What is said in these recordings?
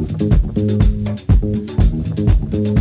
Thank you.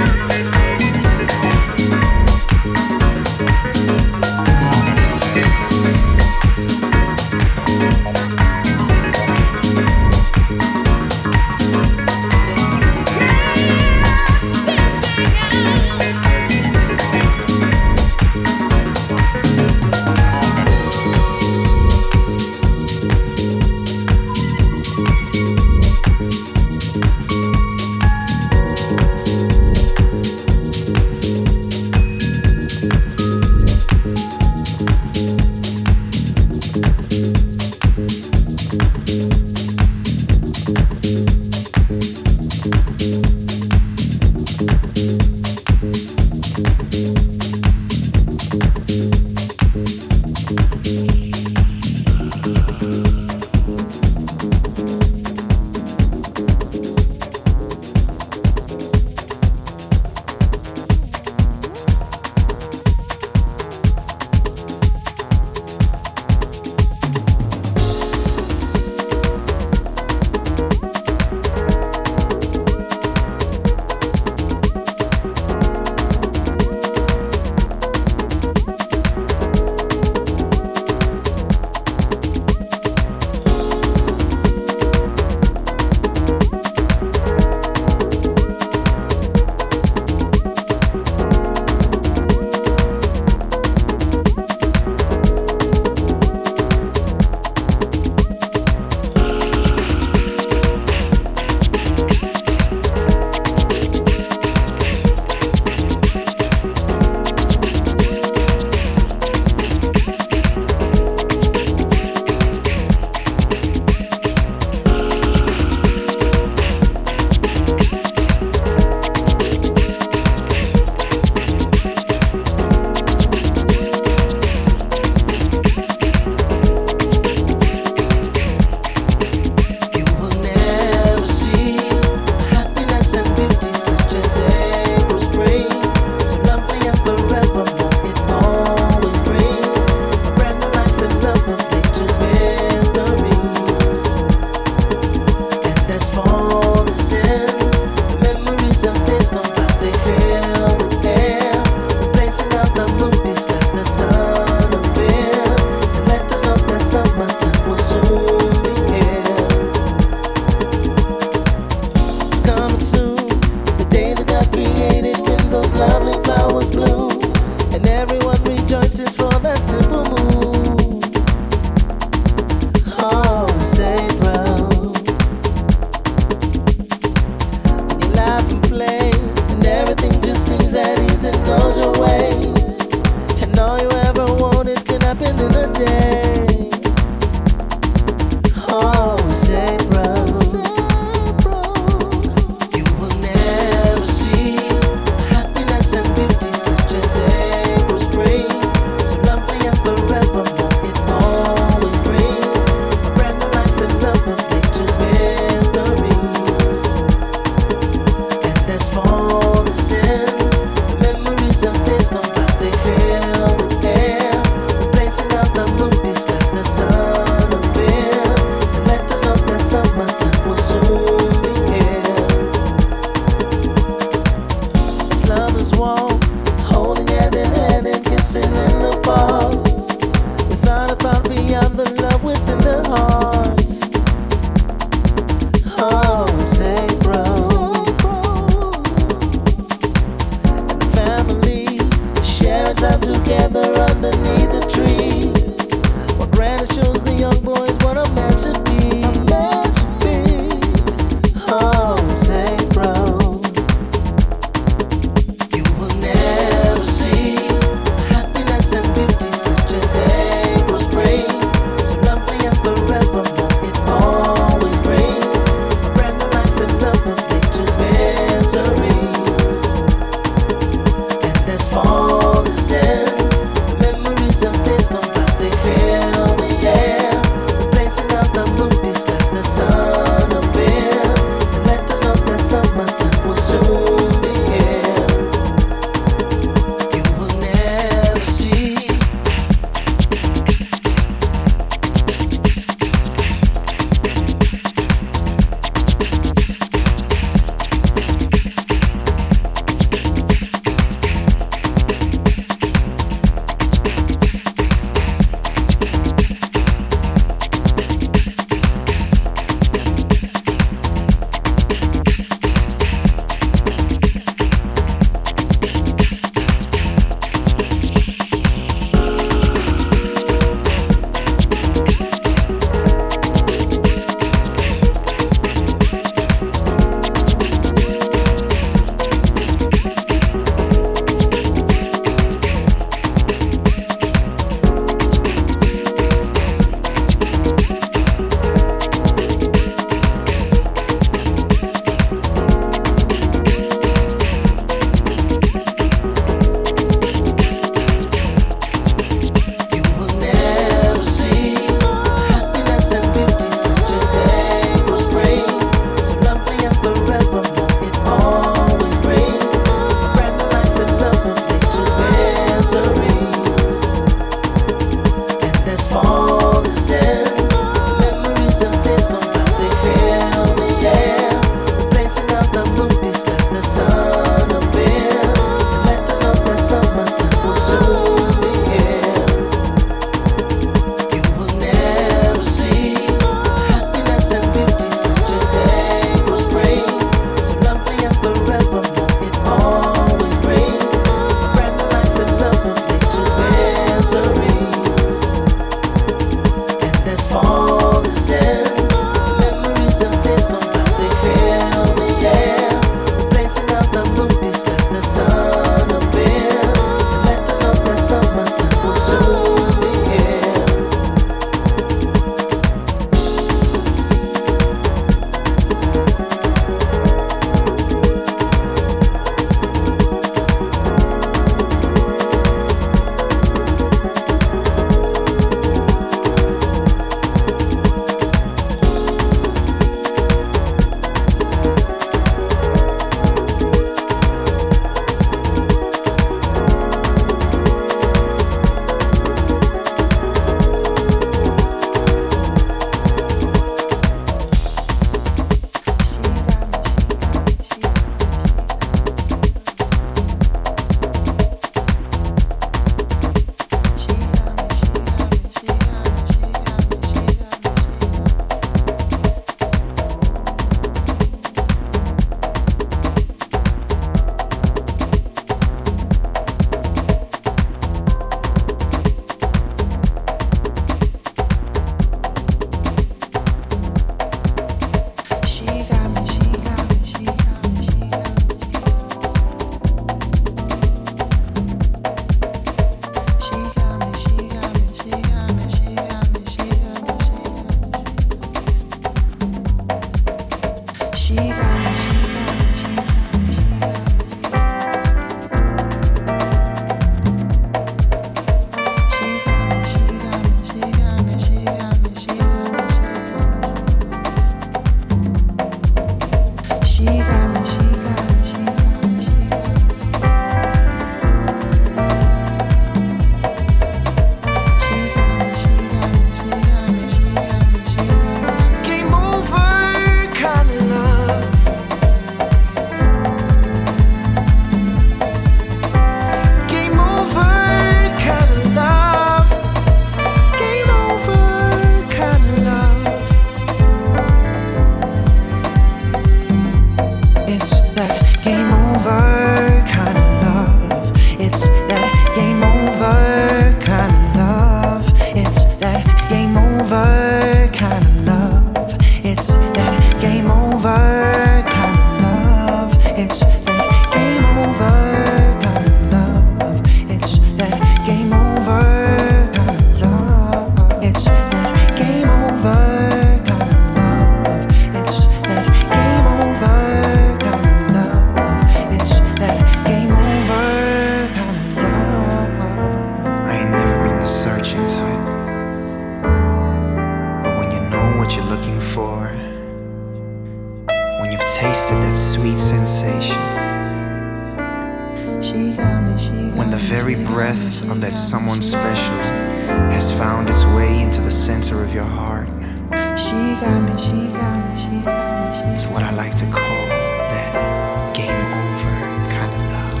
to call that game over kind of love.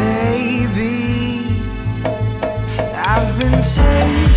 Maybe I've been taken.